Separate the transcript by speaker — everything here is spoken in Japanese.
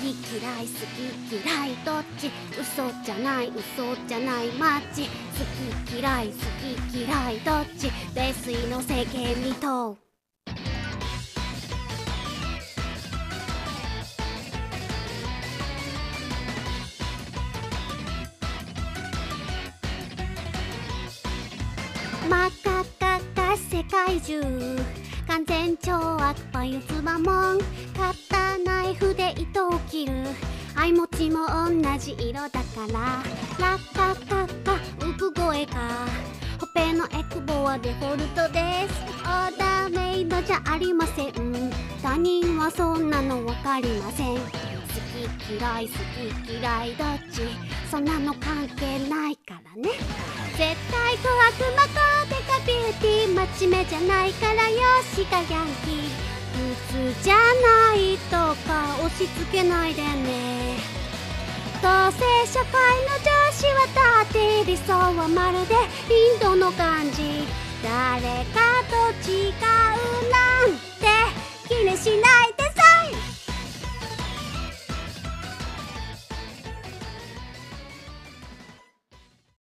Speaker 1: き嫌い好き嫌いどっち？嘘じゃない嘘じゃないマッチ好き嫌い好き嫌いどっち？泥酔の世間に問う真っ赤っかっか世界中。完全懲悪パン四つ葉もん。愛持ちも同じ色だから。ラッカッカッカ産声か。ほっぺのエクボはデフォルトです。オーダーメイドじゃありません。他人はそんなのわかりません。好き嫌い好き嫌いどっち。そんなの関係ないからね。絶対と悪魔とデカビューティーマッチ目じゃないからよしがヤンキー。普通じゃないとか押し付けないでね。同性社会の上司は立って理想はまるでインドの感じ。誰かと違う